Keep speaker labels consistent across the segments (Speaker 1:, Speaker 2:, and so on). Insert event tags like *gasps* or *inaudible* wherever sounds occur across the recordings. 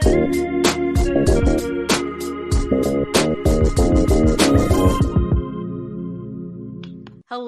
Speaker 1: Thank you.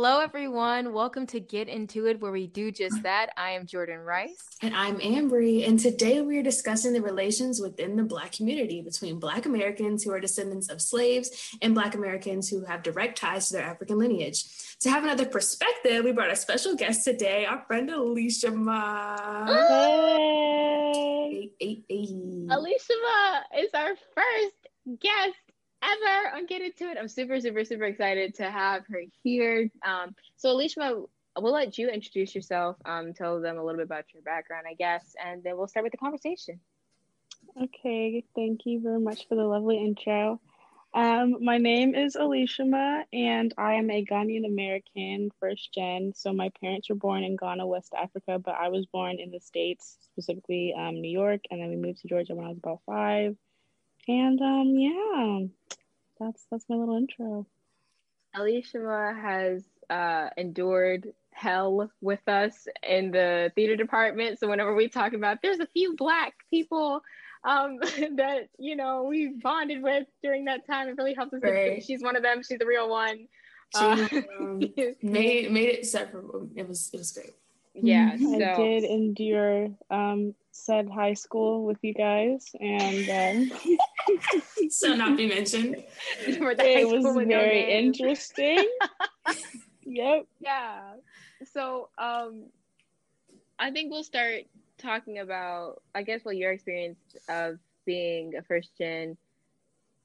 Speaker 1: Hello, everyone. Welcome to Get Into It, where we do just that. I am Jordan Rice.
Speaker 2: And I'm Ambry. And today we are discussing the relations within the Black community between Black Americans who are descendants of slaves and Black Americans who have direct ties to their African lineage. To have another perspective, we brought a special guest today, our friend Alicia Ma.
Speaker 3: Hey.
Speaker 2: Hey, hey, hey.
Speaker 3: Alicia Ma is our first guest ever on Get Into It. I'm super, super, super excited to have her here. Um, so, Alicia, we'll let you introduce yourself, um, tell them a little bit about your background, I guess, and then we'll start with the conversation.
Speaker 4: Okay, thank you very much for the lovely intro. Um, my name is Alicia Ma, and I am a Ghanaian American first gen. So my parents were born in Ghana, West Africa, but I was born in the States, specifically um, New York, and then we moved to Georgia when I was about five. And um, yeah, that's that's my little intro.
Speaker 3: Alicia has uh, endured hell with us in the theater department. So whenever we talk about, there's a few black people um, *laughs* that you know we bonded with during that time. It really helped us.
Speaker 2: Right.
Speaker 3: She's one of them. She's the real one.
Speaker 2: She
Speaker 3: Uh,
Speaker 2: um, *laughs* made made it separate. It was it was great.
Speaker 3: Yeah. *laughs* So
Speaker 4: I did endure um, said high school with you guys, and um, *laughs*
Speaker 2: So not be mentioned. *laughs*
Speaker 3: You were the high
Speaker 4: it was
Speaker 3: school no
Speaker 4: very interesting. yep.
Speaker 3: Yeah. So um I think we'll start talking about I guess what your experience of being a first gen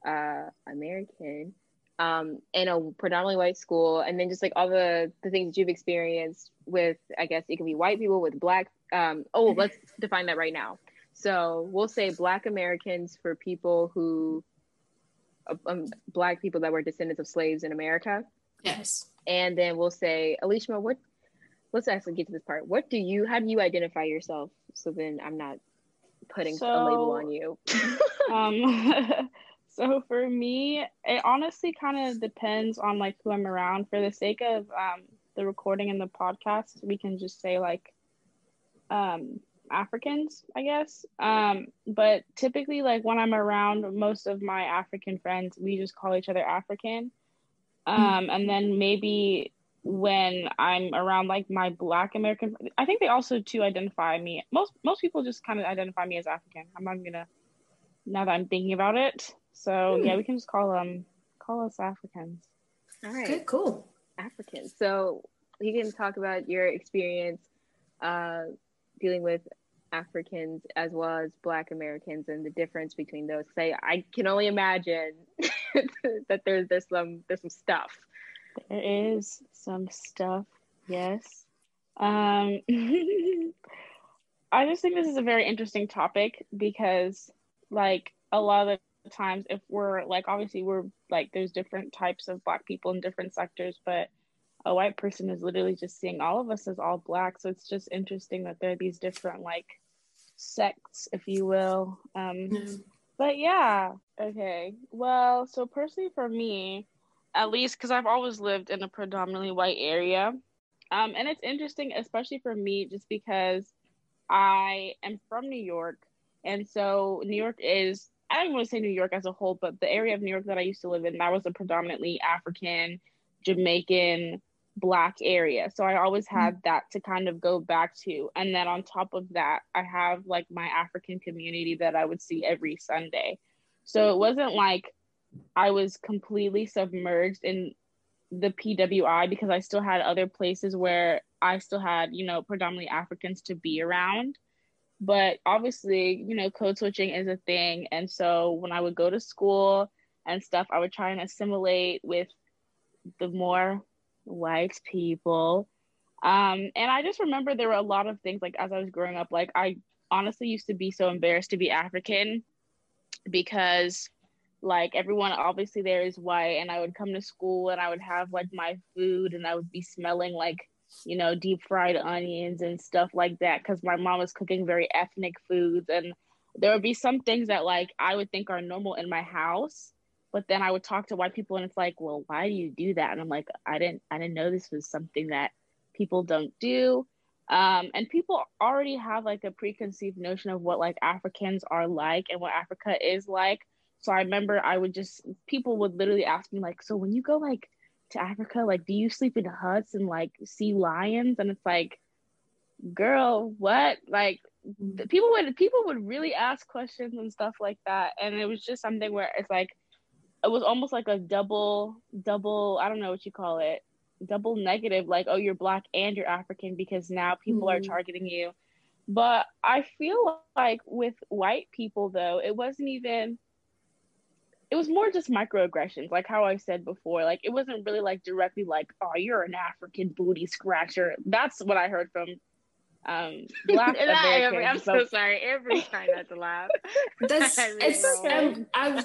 Speaker 3: uh American um in a predominantly white school and then just like all the the things that you've experienced with I guess it could be white people with black um oh let's *laughs* define that right now. So we'll say black Americans for people who um, black people that were descendants of slaves in America
Speaker 2: Yes.
Speaker 3: and then we'll say, Alicia, what? Let's actually get to this part. What do you? How do you identify yourself? So then I'm not putting a label on you.
Speaker 4: Um, *laughs* so for me, it honestly kind of depends on like who I'm around. For the sake of um, the recording and the podcast, we can just say like um, Africans, I guess. Um, but typically, like when I'm around most of my African friends, we just call each other African. Um, and then maybe when I'm around like my Black American, I think they also too identify me. Most most people just kind of identify me as African. I'm not gonna now that I'm thinking about it. So
Speaker 2: Hmm.
Speaker 4: yeah, we can just call them call us Africans.
Speaker 3: All right,
Speaker 2: Okay. Cool.
Speaker 3: African. So you can talk about your experience uh, dealing with Africans as well as Black Americans and the difference between those. Say, I can only imagine *laughs* that there's there's some there's some stuff.
Speaker 4: There is some stuff, yes. Um, *laughs* I just think this is a very interesting topic because, like, a lot of the times, if we're like, obviously, we're like, there's different types of Black people in different sectors, but a white person is literally just seeing all of us as all Black. So it's just interesting that there are these different, like, sects, if you will. Um,
Speaker 2: Yeah.
Speaker 4: but yeah, okay. Well, so personally for me, at least because I've always lived in a predominantly white area. Um, and it's interesting, especially for me, just because I am from New York. And so New York is, I don't want to say New York as a whole, but the area of New York that I used to live in, that was a predominantly African, Jamaican, Black area. So I always mm-hmm. had that to kind of go back to. And then on top of that, I have like my African community that I would see every Sunday. So it mm-hmm. wasn't like I was completely submerged in the PWI because I still had other places where I still had, you know, predominantly Africans to be around. But obviously, you know, code switching is a thing. And so when I would go to school and stuff, I would try and assimilate with the more white people. Um, and I just remember there were a lot of things like as I was growing up, like I honestly used to be so embarrassed to be African because like everyone obviously there is white and I would come to school and I would have like my food and I would be smelling like you know deep fried onions and stuff like that because my mom was cooking very ethnic foods and there would be some things that like I would think are normal in my house but then I would talk to white people and it's like well why do you do that and I'm like I didn't I didn't know this was something that people don't do Um, and people already have like a preconceived notion of what like Africans are like and what Africa is like. So I remember I would just people would literally ask me like, so when you go like to Africa, like do you sleep in huts and like see lions? And it's like, girl, what? Like people would people would really ask questions and stuff like that. And it was just something where it's like it was almost like a double double, I don't know what you call it, double negative, like, oh, you're black and you're African because now people mm-hmm. are targeting you. But I feel like with white people though, it wasn't even it was more just microaggressions, like how I said before. Like it wasn't really like directly like, "Oh, you're an African booty scratcher." That's what I heard from um *laughs* black Americans.
Speaker 3: I'm so sorry. Every time not to laugh. *laughs*
Speaker 2: That's *laughs* it's um, I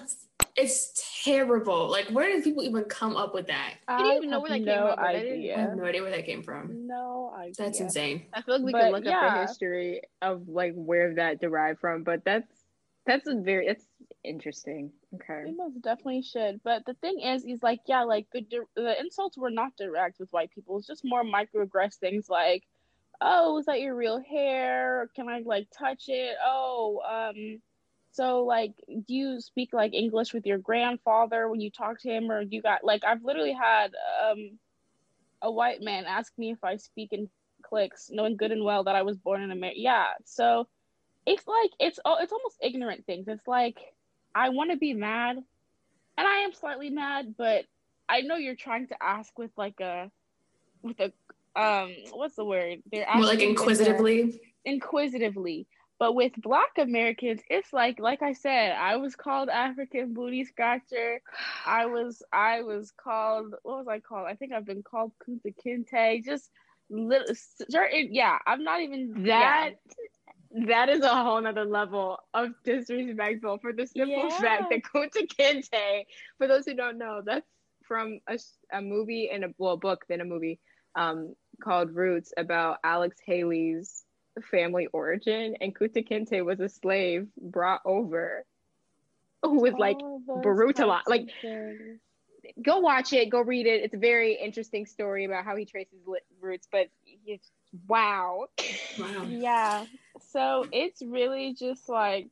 Speaker 2: it's terrible. Like, where did people even come up with that?
Speaker 3: I didn't even know where that
Speaker 4: no
Speaker 3: came from.
Speaker 2: Idea. I have no idea where that came from.
Speaker 4: No idea.
Speaker 2: That's insane.
Speaker 3: I feel like we but, could look yeah. up the history of like where that derived from, but that's that's a very it's interesting. Okay.
Speaker 4: We most definitely should. But the thing is, he's like, yeah, like the the insults were not direct with white people. It's just more microaggress things like, oh, is that your real hair? Can I like touch it? Oh, um, so like, do you speak like English with your grandfather when you talk to him, or do you got like I've literally had um a white man ask me if I speak in clicks, knowing good and well that I was born in America. Yeah, so it's like it's oh, it's almost ignorant things. It's like I want to be mad, and I am slightly mad, but I know you're trying to ask with like a with a um what's the word?
Speaker 2: They're asking More like inquisitively.
Speaker 4: Inquisitively. But with black Americans, it's like like I said, I was called African booty scratcher. I was I was called what was I called? I think I've been called Kunta Kinte. Just little certain yeah, I'm not even
Speaker 3: that yeah. That is a whole nother level of disrespectful for the simple yeah. fact that Kunta Kinte, for those who don't know, that's from a, a movie and a well book, then a movie um, called Roots about Alex Haley's family origin, and Kunta Kinte was a slave brought over with like oh, brutal, like. Go watch it. Go read it. It's a very interesting story about how he traces roots. But it's wow.
Speaker 2: Wow.
Speaker 4: Yeah. So it's really just like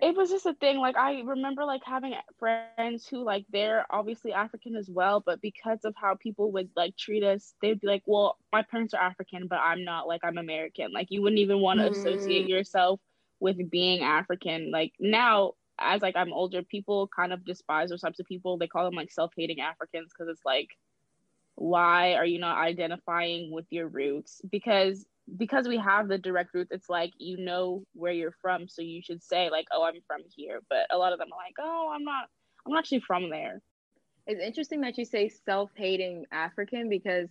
Speaker 4: it was just a thing. Like i remember like having friends who like they're obviously african as well but because of how people would like treat us they'd be like well my parents are african but i'm not. Like i'm american. Like you wouldn't even want to mm. associate yourself with being african. Like now as like i'm older people kind of despise those types of people. They call them like self-hating africans because it's like why are you not identifying with your roots? Because because we have the direct roots, it's like you know where you're from, so you should say like, "Oh, I'm from here." But a lot of them are like, "Oh, I'm not. I'm not actually from there."
Speaker 3: It's interesting that you say self-hating African because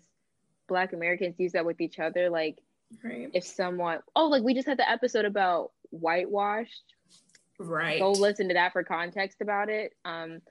Speaker 3: Black Americans use that with each other. Like, right. if someone, oh, like we just had the episode about whitewashed.
Speaker 2: Right.
Speaker 3: Go listen to that for context about it. Um,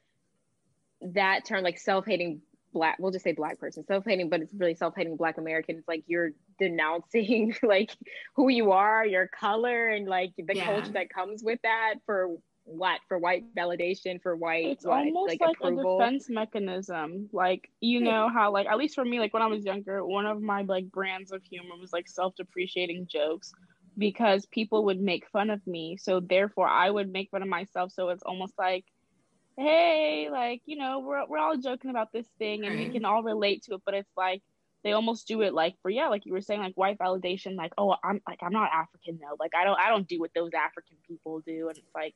Speaker 3: that term, like self-hating black we'll just say black person self-hating but it's really self-hating black american. It's like you're denouncing *laughs* like who you are your color and like the yeah. culture that comes with that for what? For white validation for white
Speaker 4: it's
Speaker 3: what,
Speaker 4: almost like, like a defense mechanism. Like you know hmm. how like at least for me like when i was younger one of my like brands of humor was like self-depreciating jokes because people would make fun of me. So therefore i would make fun of myself. So it's almost like hey, like, you know, we're, we're all joking about this thing and right. we can all relate to it, but it's like, they almost do it like for yeah like you were saying like white validation like oh i'm like i'm not african though. Like i don't i don't do what those african people do. And it's like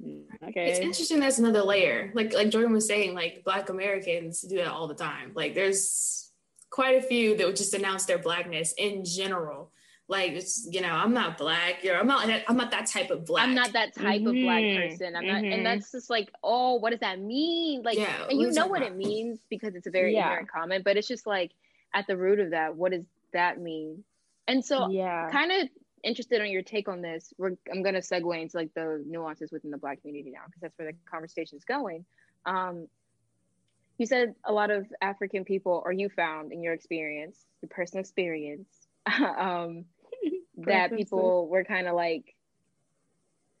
Speaker 4: mm, okay.
Speaker 2: It's interesting that's another layer. Like like jordan was saying like black americans do that all the time. Like there's quite a few that would just announce their blackness in general like it's you know i'm not black you're i'm not i'm not that type of black
Speaker 3: i'm not that type mm-hmm. of black mm-hmm. person i'm not mm-hmm. and that's just like oh what does that mean like yeah, and you know what about? it means because it's a very yeah. ignorant comment but it's just like at the root of that what does that mean and so
Speaker 4: yeah
Speaker 3: kind of interested on your take on this We're, i'm going to segue into like the nuances within the black community now because that's where the conversation is going um you said a lot of african people or you found in your experience your personal experience *laughs* um *laughs* that people were kind of like,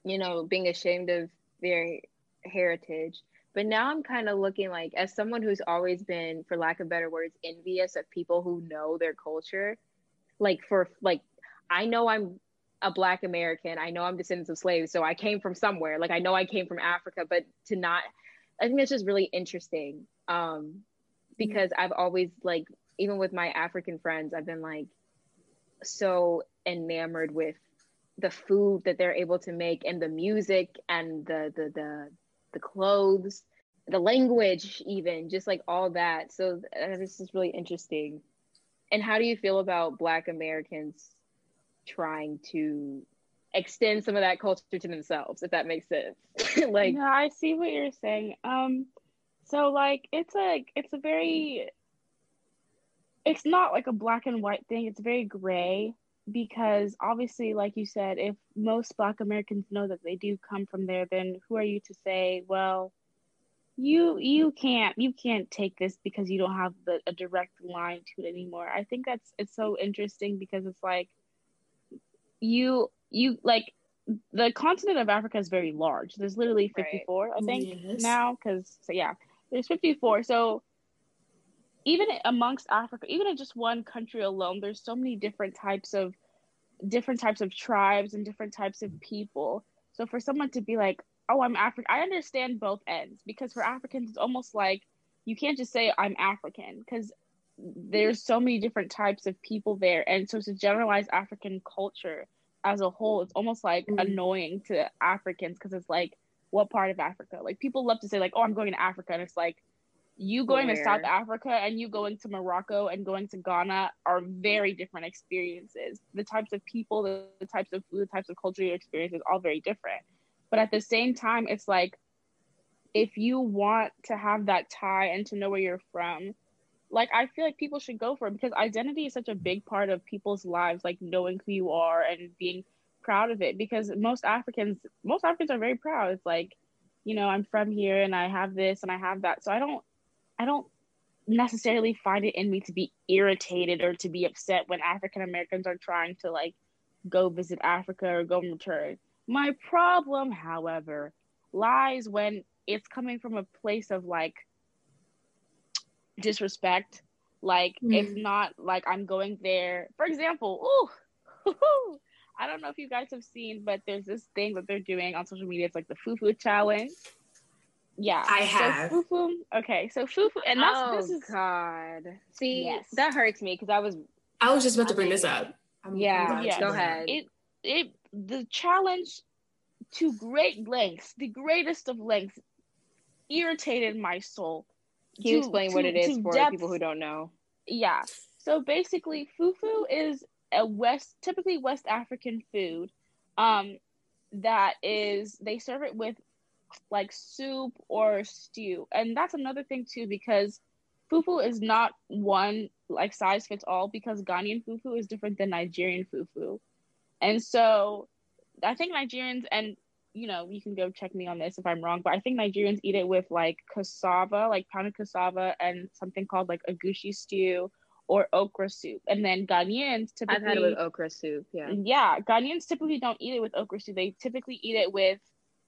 Speaker 3: you know, being ashamed of their heritage. But now I'm kind of looking like, as someone who's always been, for lack of better words, envious of people who know their culture,
Speaker 5: like for like I know I'm a black American. I know I'm descendants of slaves, so I came from somewhere. Like I know I came from Africa, but to not I think that's just really interesting. Um because I've always like even with my African friends, I've been like so enamored with the food that they're able to make and the music and the the the, the clothes the language even just like all that. So uh, this is really interesting. And how do you feel about black americans trying to extend some of that culture to themselves if that makes sense? *laughs* Like
Speaker 4: no i see what you're saying. Um so like it's a it's a very it's not like a black and white thing it's very gray because obviously like you said if most black americans know that they do come from there then who are you to say well you you can't you can't take this because you don't have the, a direct line to it anymore i think that's it's so interesting because it's like you you like the continent of africa is very large there's literally 54 right. i think yes. now because so yeah there's 54 so even amongst africa even in just one country alone there's so many different types of different types of tribes and different types of people so for someone to be like oh, I'm African. I understand both ends because for Africans, it's almost like you can't just say I'm African because there's so many different types of people there. And so to generalize African culture as a whole, it's almost like mm-hmm. annoying to Africans because it's like, what part of Africa? Like people love to say like, oh, I'm going to Africa. And it's like, you going Where? to South Africa and you going to Morocco and going to Ghana are very different experiences. The types of people, the, the types of food, the types of culture you experience is all very different. But at the same time, it's like if you want to have that tie and to know where you're from, like I feel like people should go for it because identity is such a big part of people's lives, like knowing who you are and being proud of it. Because most Africans, most Africans are very proud. It's like, you know, I'm from here and I have this and I have that. So I don't, I don't necessarily find it in me to be irritated or to be upset when African Americans are trying to like go visit Africa or go and return. My problem, however, lies when it's coming from a place of like disrespect. Like mm. it's not like I'm going there. For example, ooh, *laughs* I don't know if you guys have seen, but there's this thing that they're doing on social media. It's like the fufu challenge. Yeah,
Speaker 2: I have.
Speaker 4: So fufu. Okay, so fufu, and that's
Speaker 5: oh,
Speaker 4: this is
Speaker 5: God. See, yes. that hurts me because I was.
Speaker 2: I was just about to bring this up.
Speaker 5: I'm, yeah, I'm yeah. Go ahead.
Speaker 4: It it the challenge to great lengths, the greatest of lengths, irritated my soul.
Speaker 5: Can you to, explain to, what it is for depth. people who don't know?
Speaker 4: Yeah. So basically, fufu is a West, typically West African food. Um, that is, they serve it with like soup or stew, and that's another thing too because fufu is not one like size fits all because Ghanaian fufu is different than Nigerian fufu. And so I think Nigerians and you know, you can go check me on this if I'm wrong, but I think Nigerians eat it with like cassava, like pounded cassava and something called like egusi stew or okra soup. And then Ghanaians typically
Speaker 5: I've had it with okra soup, yeah.
Speaker 4: Yeah, Ghanaians typically don't eat it with okra soup. They typically eat it with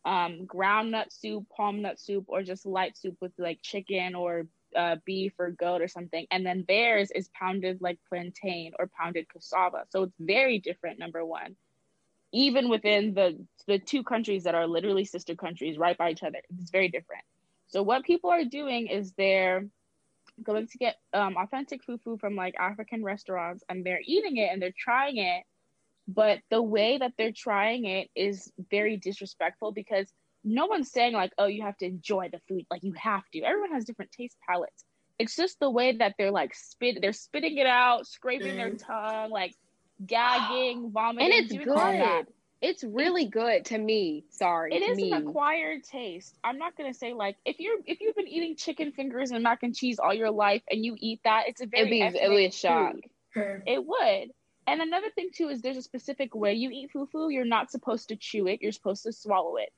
Speaker 4: um ground nut soup, palm nut soup, or just light soup with like chicken or uh, beef or goat or something. And then theirs is pounded like plantain or pounded cassava. So it's very different, number one. Even within the the two countries that are literally sister countries right by each other, it's very different. So what people are doing is they're going to get um, authentic fufu from like African restaurants and they're eating it and they're trying it. But the way that they're trying it is very disrespectful because no one's saying like, oh, you have to enjoy the food. Like you have to. Everyone has different taste palettes. It's just the way that they're like spit. They're spitting it out, scraping mm. their tongue, like gagging, *gasps* vomiting.
Speaker 5: And it's good. It's really it's, good to me. Sorry,
Speaker 4: it is
Speaker 5: me.
Speaker 4: an acquired taste. I'm not gonna say like if you're if you've been eating chicken fingers and mac and cheese all your life and you eat that, it's a very
Speaker 5: it'd be, it'd be a shock.
Speaker 4: It would. And another thing too is there's a specific way you eat fufu. You're not supposed to chew it. You're supposed to swallow it.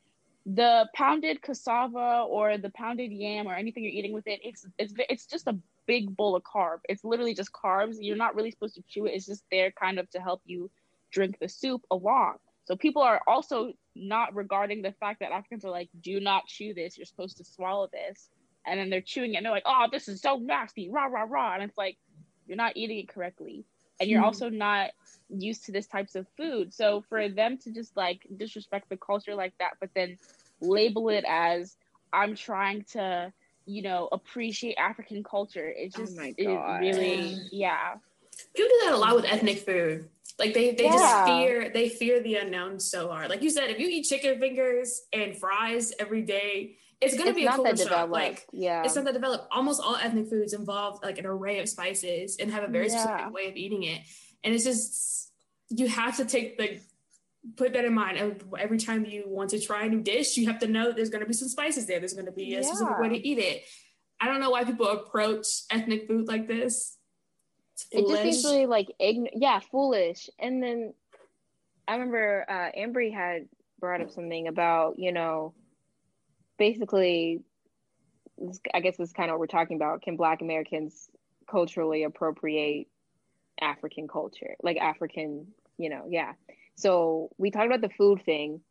Speaker 4: The pounded cassava or the pounded yam or anything you're eating with it it's it's it's just a big bowl of carb. It's literally just carbs. You're not really supposed to chew it. It's just there kind of to help you drink the soup along. So people are also not regarding the fact that africans are like do not chew this. You're supposed to swallow this. And then they're chewing it and they're like oh this is so nasty. Rah rah rah. And it's like you're not eating it correctly and you're
Speaker 2: Mhm.
Speaker 4: also not used to this types of food. So for them to just like disrespect the culture like that, but then label it as I'm trying to, you know, appreciate African culture, it
Speaker 3: Oh
Speaker 4: just
Speaker 3: my
Speaker 4: it really yeah.
Speaker 2: People do that a lot with ethnic food. Like they, they
Speaker 4: Yeah.
Speaker 2: just fear they fear the unknown so hard. Like you said, if you eat chicken fingers and fries every day, it's gonna
Speaker 3: it's
Speaker 2: be a culture shock.
Speaker 3: developed.
Speaker 2: Like
Speaker 3: yeah.
Speaker 2: it's not that developed. Almost all ethnic foods involve like an array of spices and have a very
Speaker 4: Yeah.
Speaker 2: specific way of eating it. And it's just you have to take the put that in mind. Ev- Every time you want to try a new dish, you have to know there's going to be some spices there. There's going to be a specific way to eat it. I don't know why people approach ethnic food like this. It's
Speaker 3: it just seems really like ign- yeah foolish and then i remember uh ambry had brought up something about you know basically i guess this is kind of what we're talking about. Can black americans culturally appropriate african culture? Like african you know yeah. So we talked about the food thing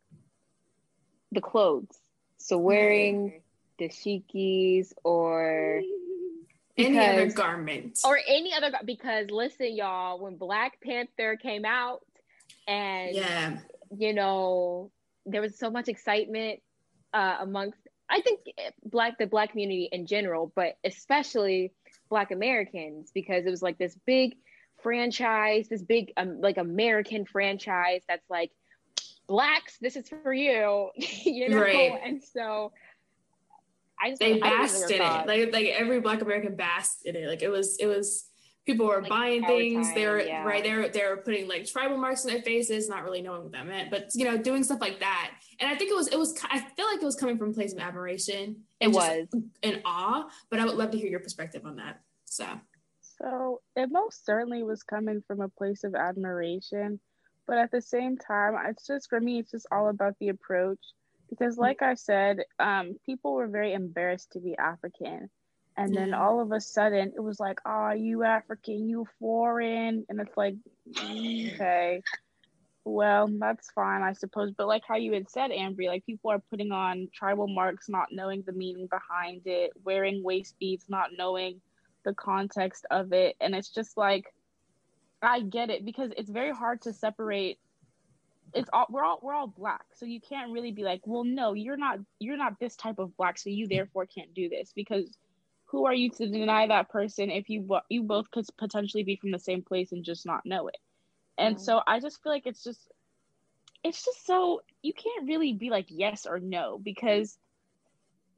Speaker 3: the clothes. So wearing dashikis or *laughs*
Speaker 2: any other
Speaker 3: because-
Speaker 2: garment.
Speaker 3: or any other because listen y'all when black panther came out and
Speaker 2: yeah.
Speaker 3: you know there was so much excitement uh, amongst i think black the black community in general but especially black americans because it was like this big franchise this big um, like american franchise that's like blacks this is for you *laughs* you know
Speaker 2: Right.
Speaker 3: and so i just
Speaker 2: They basked in it. Like like every black American basked in it. Like it was it was people were
Speaker 3: Like
Speaker 2: buying
Speaker 3: power
Speaker 2: things. They
Speaker 3: time,
Speaker 2: were
Speaker 3: yeah.
Speaker 2: right. They were they were putting like tribal marks on their faces, not really knowing what that meant, but you know, doing stuff like that. And I think it was it was I feel like it was coming from a place of admiration.
Speaker 3: it was
Speaker 2: in awe. But I would love to hear your perspective on that. So
Speaker 4: So it most certainly was coming from a place of admiration, but at the same time, it's just for me, it's just all about the approach. Because, like I said, um, people were very embarrassed to be African, and then all of a sudden, it was like, "Oh, you African, you foreign," and it's like, okay, well, that's fine, I suppose. But like how you had said, Ambry, like people are putting on tribal marks, not knowing the meaning behind it, wearing waist beads, not knowing the context of it. And it's just like i get it because it's very hard to separate. It's all we're all we're all black so you can't really be like well no you're not you're not this type of black so you therefore can't do this. Because who are you to deny that person if you you both could potentially be from the same place and just not know it and
Speaker 3: Yeah.
Speaker 4: so i just feel like it's just it's just so you can't really be like yes or no because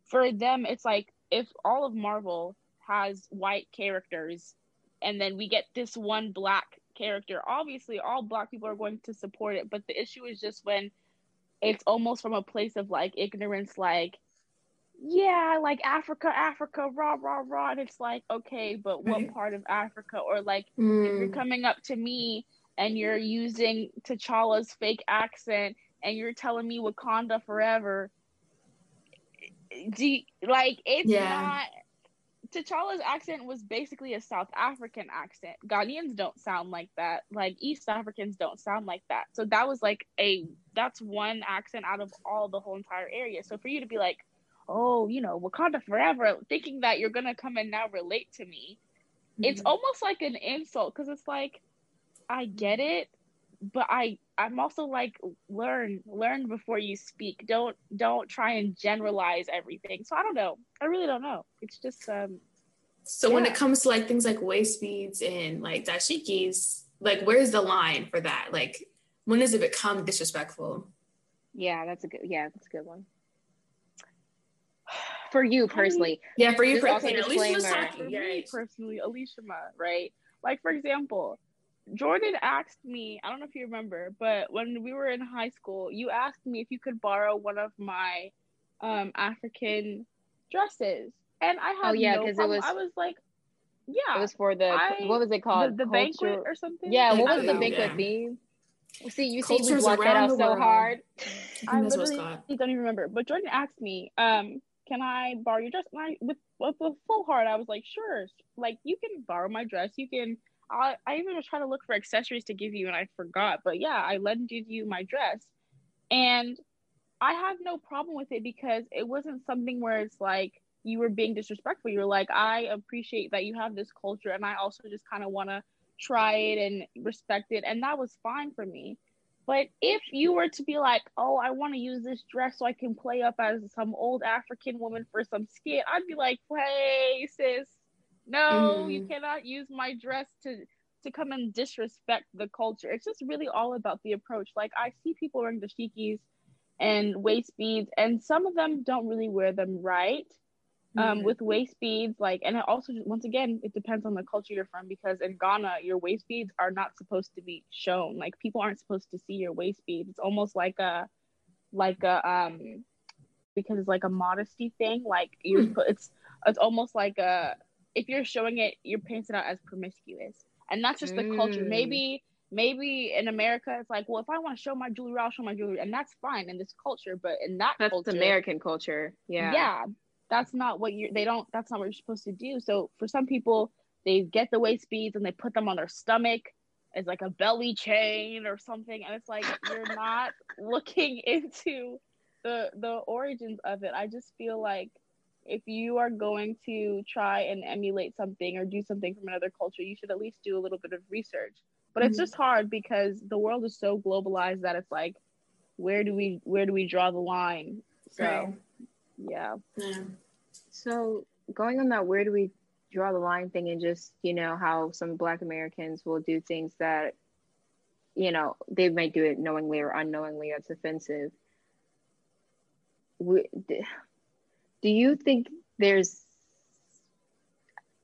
Speaker 4: for them it's like if all of marvel has white characters and then we get this one black character obviously all black people are going to support it but the issue is just when it's almost from a place of like ignorance like yeah like africa africa rah rah rah and it's like okay but what
Speaker 2: Right.
Speaker 4: part of africa or like if you're
Speaker 2: mm,
Speaker 4: coming up to me and you're using T'Challa's fake accent and you're telling me Wakanda forever, do you- like it's
Speaker 2: Yeah.
Speaker 4: not. T'Challa's accent was basically a South African accent. Ghanaians don't sound like that. Like East Africans don't sound like that. So that was like a that's one accent out of all the whole entire area. So for you to be like, oh, you know, Wakanda forever, thinking that you're gonna come and now relate to me, it's
Speaker 2: mhm.
Speaker 4: almost like an insult because it's like i get it but i i'm also like learn learn before you speak. Don't don't try and generalize everything. So i don't know. I really don't know. It's just um
Speaker 2: So when it comes to like things like waist beads and like dashikis, like where's the line for that? Like when does it become disrespectful?
Speaker 3: yeah that's a good yeah that's a good one for you personally.
Speaker 2: Yeah, for you personally. At least was talking.
Speaker 4: for
Speaker 2: yeah,
Speaker 4: me
Speaker 2: right.
Speaker 4: personally alicia right? Like for example jordan asked me i don't know if you remember but when we were in high school you asked me if you could borrow one of my um african dresses. And i had
Speaker 3: Oh, yeah,
Speaker 4: no
Speaker 3: 'cause it was-
Speaker 4: i was like yeah
Speaker 3: it was for the
Speaker 4: I-
Speaker 3: what was it called?
Speaker 4: the banquet or something?
Speaker 3: Yeah what was the
Speaker 2: know,
Speaker 3: banquet
Speaker 2: yeah.
Speaker 3: theme? See you see we
Speaker 2: Cultures
Speaker 3: blocked that
Speaker 2: around
Speaker 3: out so hard.
Speaker 2: I think
Speaker 4: I
Speaker 2: that's what
Speaker 4: literally don't even remember. But Jordan asked me, um, can I borrow your dress? And I, with, with a full heart, I was like, sure. Like, you can borrow my dress. You can. I, I even was trying to look for accessories to give you, and I forgot. But yeah, I lended you my dress, and I had no problem with it because it wasn't something where it's like you were being disrespectful. You were like, I appreciate that you have this culture, and I also just kind of want to try it and respect it, and that was fine for me. But if you were to be like, oh, I want to use this dress so I can play up as some old African woman for some skit, I'd be like, hey, sis, no, mm. you cannot use my dress to to come and disrespect the culture. It's just really all about the approach. Like I see people wearing dashikis and waist beads, and some of them don't really wear them right um, mm-hmm. with waist beads like and it also once again it depends on the culture you're from because in ghana your waist beads are not supposed to be shown like people aren't supposed to see your waist beads it's almost like a like a um because it's like a modesty thing like you're hmm. it's it's almost like a if you're showing it you're painted out as promiscuous and that's just the mm. culture maybe maybe in America it's like, well, if I want to show my jewelry, I'll show my jewelry, and that's fine in this culture. But in that
Speaker 3: that's
Speaker 4: culture,
Speaker 3: American culture, yeah,
Speaker 4: yeah, that's not what you're they don't that's not what you're supposed to do so for some people they get the waist beads and they put them on their stomach as like a belly chain or something and it's like you're *laughs* not looking into the the origins of it i just feel like if you are going to try and emulate something or do something from another culture you should at least do a little bit of research but mm-hmm. it's just hard because the world is so globalized that it's like where do we where do we draw the line so right. Yeah. yeah.
Speaker 3: So going on that, where do we draw the line thing and just, you know, how some black Americans will do things that, you know, they might do it knowingly or unknowingly that's offensive. We, do you think there's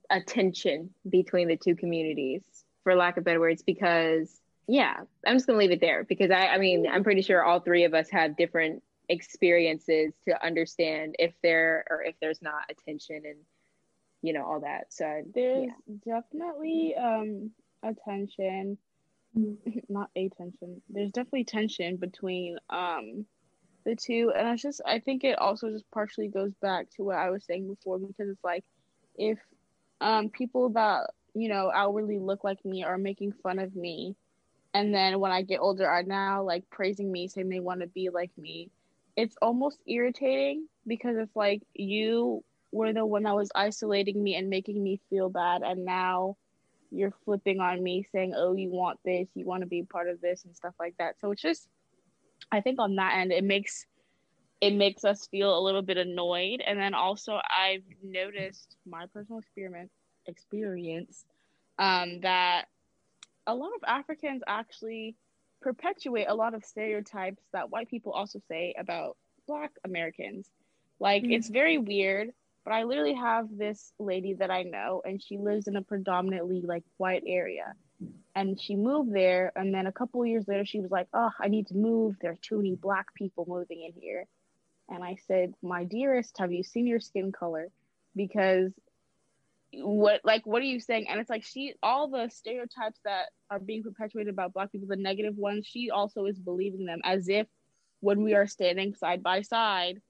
Speaker 3: a tension between the two communities, for lack of better words? Because yeah, I'm just gonna leave it there because I, I mean, I'm pretty sure all three of us have different experiences to understand if there or if there's not attention and you know all that. So
Speaker 4: there's yeah. definitely um attention *laughs* not attention. There's definitely tension between um the two. And it's just i think it also just partially goes back to what i was saying before because it's like if um people that you know outwardly look like me are making fun of me and then when i get older are now like praising me saying they want to be like me it's almost irritating because it's like you were the one that was isolating me and making me feel bad and now you're flipping on me saying oh you want this you want to be part of this and stuff like that. So it's just i think on that end it makes it makes us feel a little bit annoyed. And then also i've noticed my personal experiment experience um, that a lot of africans actually perpetuate a lot of stereotypes that white people also say about black Americans. Like mm-hmm. it's very weird, but I literally have this lady that I know and she lives in a predominantly like white area. And she moved there and then a couple years later she was like, "Oh, I need to move. There are too many black people moving in here." And I said, "My dearest, have you seen your skin color? Because what like what are you saying and it's like she all the stereotypes that are being perpetuated about black people the negative ones she also is believing them as if when we are standing side by side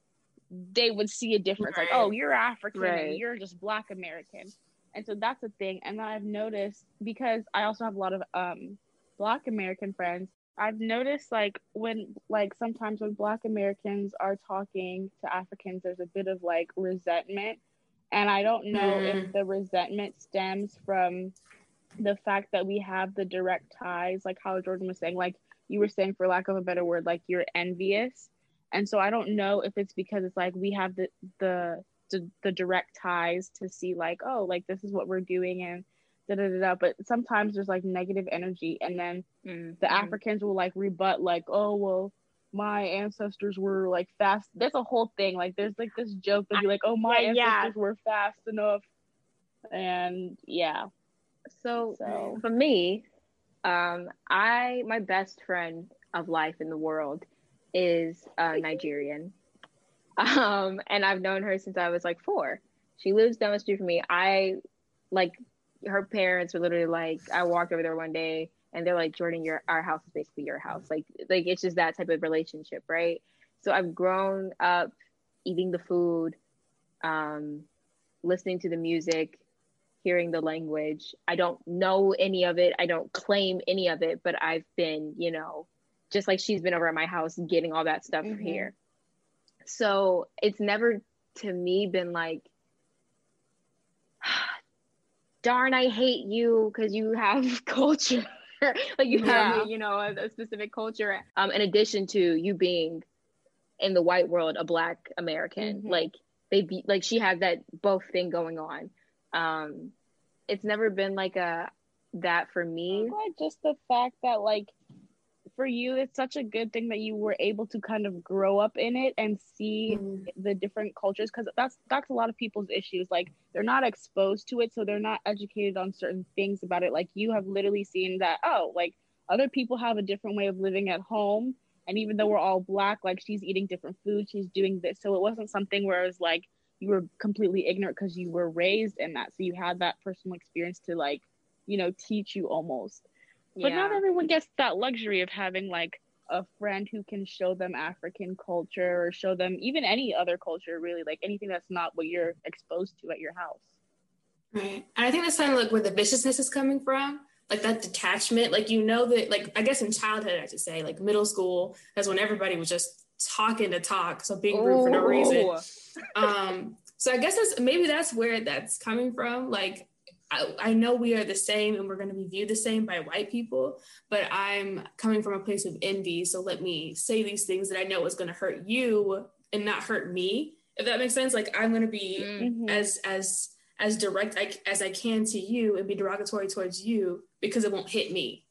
Speaker 4: they would see a difference right. like oh you're african right. and you're just black american and so that's a thing and then i've noticed because i also have a lot of um black american friends i've noticed like when like sometimes when black americans are talking to africans there's a bit of like resentment and I don't know mm. if the resentment stems from the fact that we have the direct ties, like how Jordan was saying, like you were saying, for lack of a better word, like you're envious. And so I don't know if it's because it's like we have the the the, the direct ties to see like, oh, like this is what we're doing and da da da da. But sometimes there's like negative energy, and then mm-hmm. the Africans will like rebut, like, oh, well, my ancestors were like fast. There's a whole thing. Like there's like this joke that be like, oh my yeah, ancestors yeah. were fast enough. And yeah.
Speaker 3: So, so for me, um, I my best friend of life in the world is uh, *laughs* Nigerian. Um, and I've known her since I was like four. She lives down the street from me. I like her parents were literally like I walked over there one day and they're like jordan your our house is basically your house. Like like it's just that type of relationship right? So i've grown up eating the food um listening to the music hearing the language. I don't know any of it. I don't claim any of it but i've been you know just like she's been over at my house getting all that stuff mm-hmm. here. So it's never to me been like *sighs* darn, I hate you because you have *laughs* culture. *laughs* like you yeah. have, you know, a, a, specific culture. Um, in addition to you being in the white world a black American, mm-hmm. like they be like she has that both thing going on. Um, it's never been like a that for me.
Speaker 4: Like just the fact that like for you it's such a good thing that you were able to kind of grow up in it and see mm. the different cultures because that's that's a lot of people's issues. Like they're not exposed to it so they're not educated on certain things about it. Like you have literally seen that oh like other people have a different way of living at home and even though we're all black like she's eating different food she's doing this. So it wasn't something where it was like you were completely ignorant because you were raised in that. So you had that personal experience to like you know teach you almost but not everyone gets that luxury of having like a friend who can show them African culture or show them even any other culture, really, like anything that's not what you're exposed to at your house.
Speaker 2: Right. And I think that's kind of like where the viciousness is coming from. Like that detachment, like you know that, like I guess in childhood, I should say, like middle school, that's when everybody was just talking to talk, so being rude for no reason. Um, so I guess that's maybe that's where that's coming from. Like I, I know we are the same and we're going to be viewed the same by white people, but I'm coming from a place of envy. So let me say these things that I know is going to hurt you and not hurt me. If that makes sense, like I'm going to be mm-hmm. as as as direct as I can to you and be derogatory towards you because it won't hit me.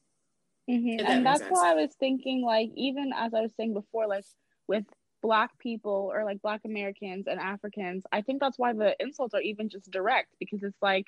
Speaker 4: Mm-hmm. That and that's sense. why I was thinking, like, even as I was saying before, like with black people or like black Americans and Africans, I think that's why the insults are even just direct because it's like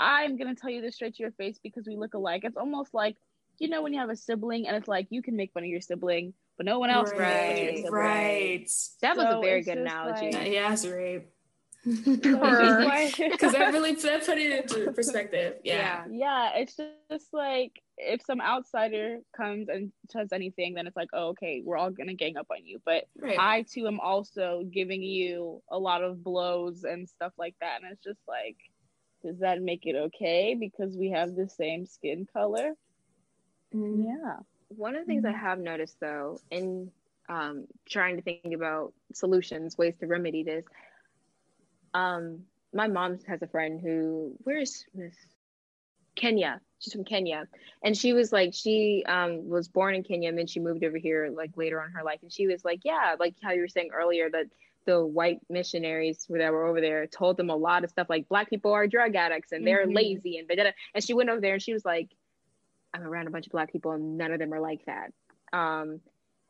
Speaker 4: I'm gonna tell you this straight to your face because we look alike. It's almost like you know when you have a sibling and it's like you can make fun of your sibling, but no one else
Speaker 2: right, Right.
Speaker 3: That was a very good analogy.
Speaker 2: Like, yes, right. *laughs* Because *laughs* that really that put it into perspective. Yeah.
Speaker 4: yeah. It's just like if some outsider comes and says anything, then it's like, oh, okay, we're all gonna gang up on you. But right. I too am also giving you a lot of blows and stuff like that, and it's just like does that make it okay because we have the same skin color?
Speaker 3: Mm-hmm. Yeah. One of the things mm-hmm. I have noticed though, in um, trying to think about solutions, ways to remedy this, um, my mom has a friend who, where's Miss Kenya? She's from Kenya. And she was like, she um, was born in Kenya and then she moved over here like later on in her life. And she was like, yeah, like how you were saying earlier that the white missionaries that were over there told them a lot of stuff like black people are drug addicts and they're mm-hmm. lazy and da, and she went over there and she was like i'm around a bunch of black people and none of them are like that um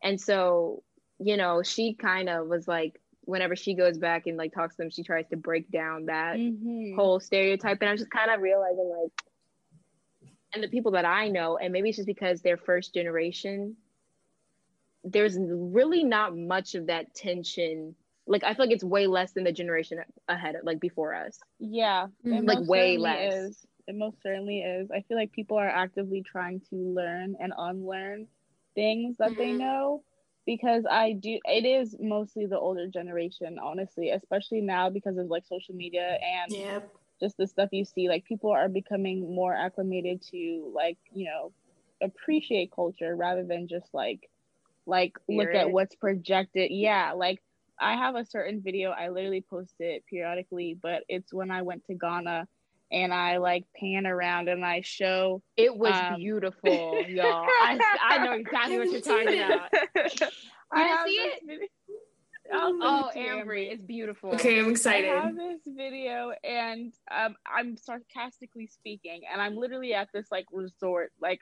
Speaker 3: and so you know she kind of was like whenever she goes back and like talks to them she tries to break down that mm-hmm. whole stereotype and i'm just kind of realizing like and the people that i know and maybe it's just because they're first generation there's really not much of that tension like I feel like it's way less than the generation ahead, of like before us.
Speaker 4: Yeah,
Speaker 3: mm-hmm. like way less.
Speaker 4: Is. It most certainly is. I feel like people are actively trying to learn and unlearn things that mm-hmm. they know because I do. It is mostly the older generation, honestly, especially now because of like social media and yep. just the stuff you see. Like people are becoming more acclimated to like you know appreciate culture rather than just like like look at what's projected. Yeah, like I have a certain video I literally post it periodically, but it's when I went to Ghana and I like pan around and I show
Speaker 3: it was um, beautiful, *laughs* y'all. I, I know exactly what you're talking about. *laughs* I see it. Video. oh, Ambry, it's beautiful.
Speaker 2: Okay, I'm excited.
Speaker 4: I have this video, and um, I'm sarcastically speaking, and I'm literally at this like resort. Like,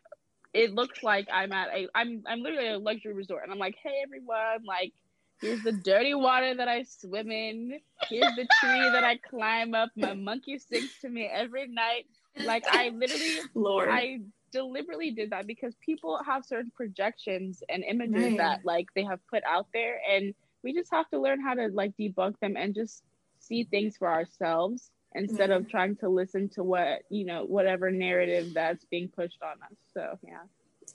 Speaker 4: it looks like I'm at a, I'm, I'm literally at a luxury resort, and I'm like, hey everyone, like, Here's the dirty water that I swim in. Here's the tree that I climb up. My monkey sings to me every night. Like I literally,
Speaker 2: Lord,
Speaker 4: I deliberately did that because people have certain projections and images right. that like they have put out there, and we just have to learn how to like debunk them and just see things for ourselves instead of trying to listen to what you know whatever narrative that's being pushed on us. So yeah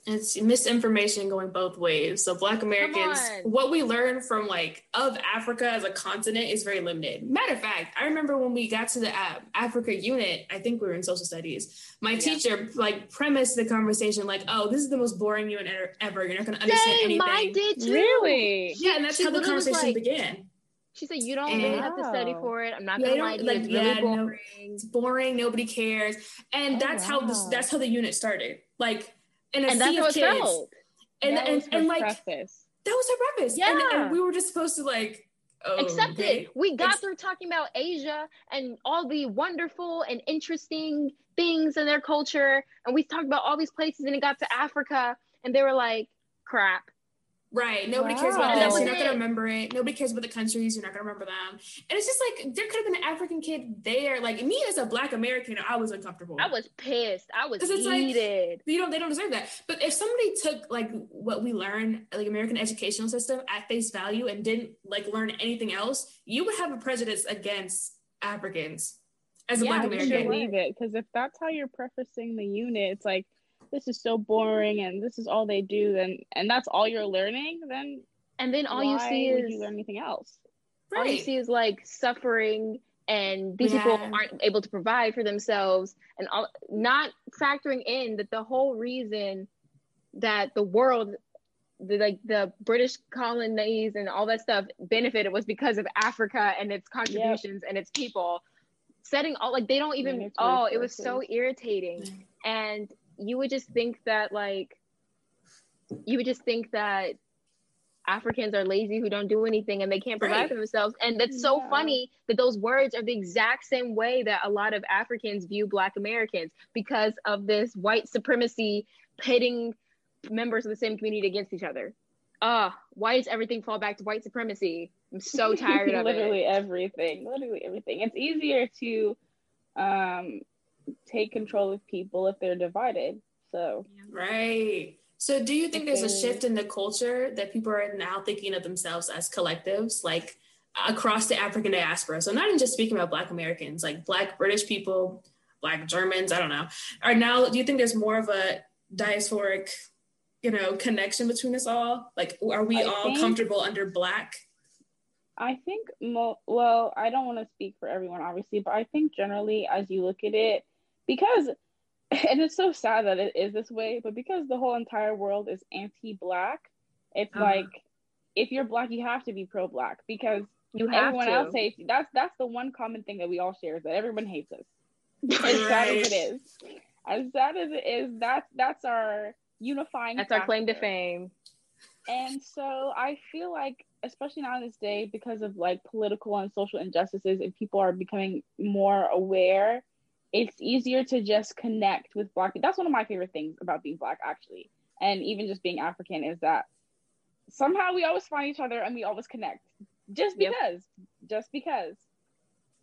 Speaker 2: it's misinformation going both ways. So black Americans, what we learn from like of Africa as a continent is very limited. Matter of fact, I remember when we got to the uh, Africa unit, I think we were in social studies. My yeah. teacher like premised the conversation like, "Oh, this is the most boring unit ever. You're not going to understand Dang, anything."
Speaker 3: Mine did too.
Speaker 4: Really?
Speaker 2: Yeah, and that's she how the conversation like, began.
Speaker 3: She said, "You don't and, really have to study for it. I'm not gonna lie to you. Like, it's really yeah, boring. No,
Speaker 2: it's boring. Nobody cares." And oh, that's wow. how this, that's how the unit started. Like, and sea of kids. Felt. And and, and, and like preface. that was her preface. Yeah, and, and we were just supposed to like
Speaker 3: Oh, accept okay. it. We got Ex- through talking about Asia and all the wonderful and interesting things in their culture, and we talked about all these places, and it got to Africa, and they were like, "Crap,
Speaker 2: Right. Nobody wow. cares about this. You're not gonna remember it. Nobody cares about the countries. You're not gonna remember them. And it's just like there could have been an African kid there. Like me as a Black American, I was uncomfortable.
Speaker 3: I was pissed. I was heated.
Speaker 2: Like, you know, they don't deserve that. But if somebody took like what we learn, like American educational system, at face value and didn't like learn anything else, you would have a prejudice against Africans as a yeah, Black American.
Speaker 4: I believe it because if that's how you're prefacing the unit, it's like this is so boring and this is all they do then and that's all you're learning then
Speaker 3: and then all you see is
Speaker 4: you learn anything else
Speaker 3: right. all you see is like suffering and these yeah. people aren't able to provide for themselves and all not factoring in that the whole reason that the world the like the british colonies and all that stuff benefited was because of africa and its contributions yep. and its people setting all like they don't even oh it was so irritating and you would just think that like you would just think that Africans are lazy who don't do anything and they can't provide right. for themselves. And that's so yeah. funny that those words are the exact same way that a lot of Africans view Black Americans because of this white supremacy pitting members of the same community against each other. Uh, why does everything fall back to white supremacy? I'm so *laughs* tired of
Speaker 4: literally it. Literally everything. Literally everything. It's easier to um take control of people if they're divided. So
Speaker 2: right. So do you think there's a shift in the culture that people are now thinking of themselves as collectives, like across the African diaspora? So not even just speaking about Black Americans, like Black British people, Black Germans, I don't know. Are now do you think there's more of a diasporic, you know, connection between us all? Like are we I all think, comfortable under Black?
Speaker 4: I think mo- well, I don't want to speak for everyone obviously, but I think generally as you look at it, because *laughs* and it's so sad that it is this way but because the whole entire world is anti-black it's uh-huh. like if you're black you have to be pro-black because you everyone else hates you. that's that's the one common thing that we all share is that everyone hates us *laughs* as sad as it is as sad as it is that's that's our unifying
Speaker 3: that's factor. our claim to fame
Speaker 4: and so i feel like especially now in this day because of like political and social injustices and people are becoming more aware it's easier to just connect with black people. That's one of my favorite things about being black, actually. And even just being African is that somehow we always find each other and we always connect just because, yep. just because.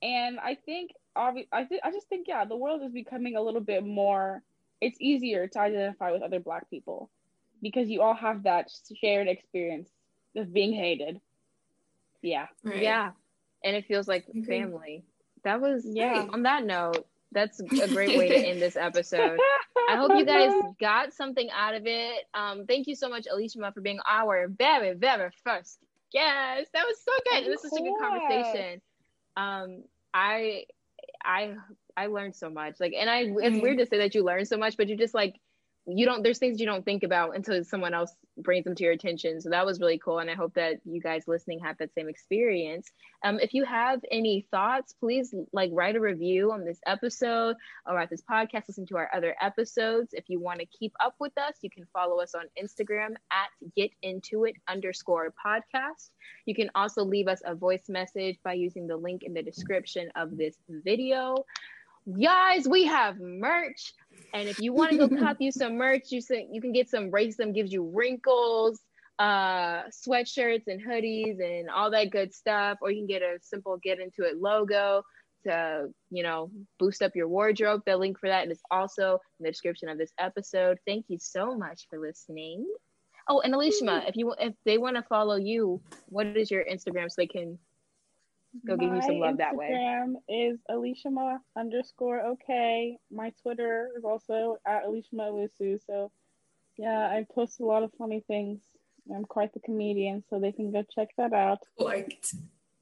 Speaker 4: And I think, obvi- I, th- I just think, yeah, the world is becoming a little bit more, it's easier to identify with other black people because you all have that shared experience of being hated. Yeah.
Speaker 3: Right. Yeah. And it feels like family. That was, yeah. On that note, that's a great way to end this episode. I hope you guys *laughs* got something out of it. Um, thank you so much, Alicia, for being our very, very first guest. That was so good. This was such a good conversation. Um, I, I, I learned so much. Like, and I, it's mm-hmm. weird to say that you learned so much, but you just like you don't there's things you don't think about until someone else brings them to your attention. So that was really cool. And i hope that you guys listening have that same experience. Um, if you have any thoughts please like write a review on this episode or at this podcast. Listen to our other episodes. If you want to keep up with us you can follow us on instagram at get into it underscore podcast. You can also leave us a voice message by using the link in the description of this video guys we have merch and if you want to go *laughs* cop you some merch, you say, you can get some racism gives you wrinkles, uh, sweatshirts and hoodies and all that good stuff. Or you can get a simple get into it logo to you know boost up your wardrobe. The link for that is also in the description of this episode. Thank you so much for listening. Oh, and Alishma, if you if they want to follow you, what is your Instagram so they can go give you some love Instagram that way.
Speaker 4: Instagram is Alishma underscore okay. My Twitter is also at Alishma Olusu. So yeah, I post a lot of funny things. I'm quite the comedian, so they can go check that out.
Speaker 2: Liked.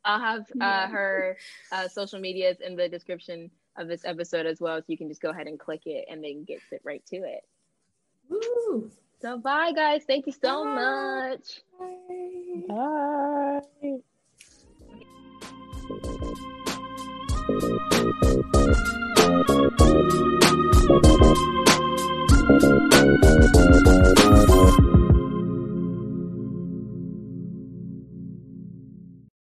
Speaker 3: I'll have uh, her uh, social medias in the description of this episode as well, so you can just go ahead and click it and then get it right to it. Woo! So bye guys. Thank you so bye. much.
Speaker 4: Bye. bye.
Speaker 6: Thank you.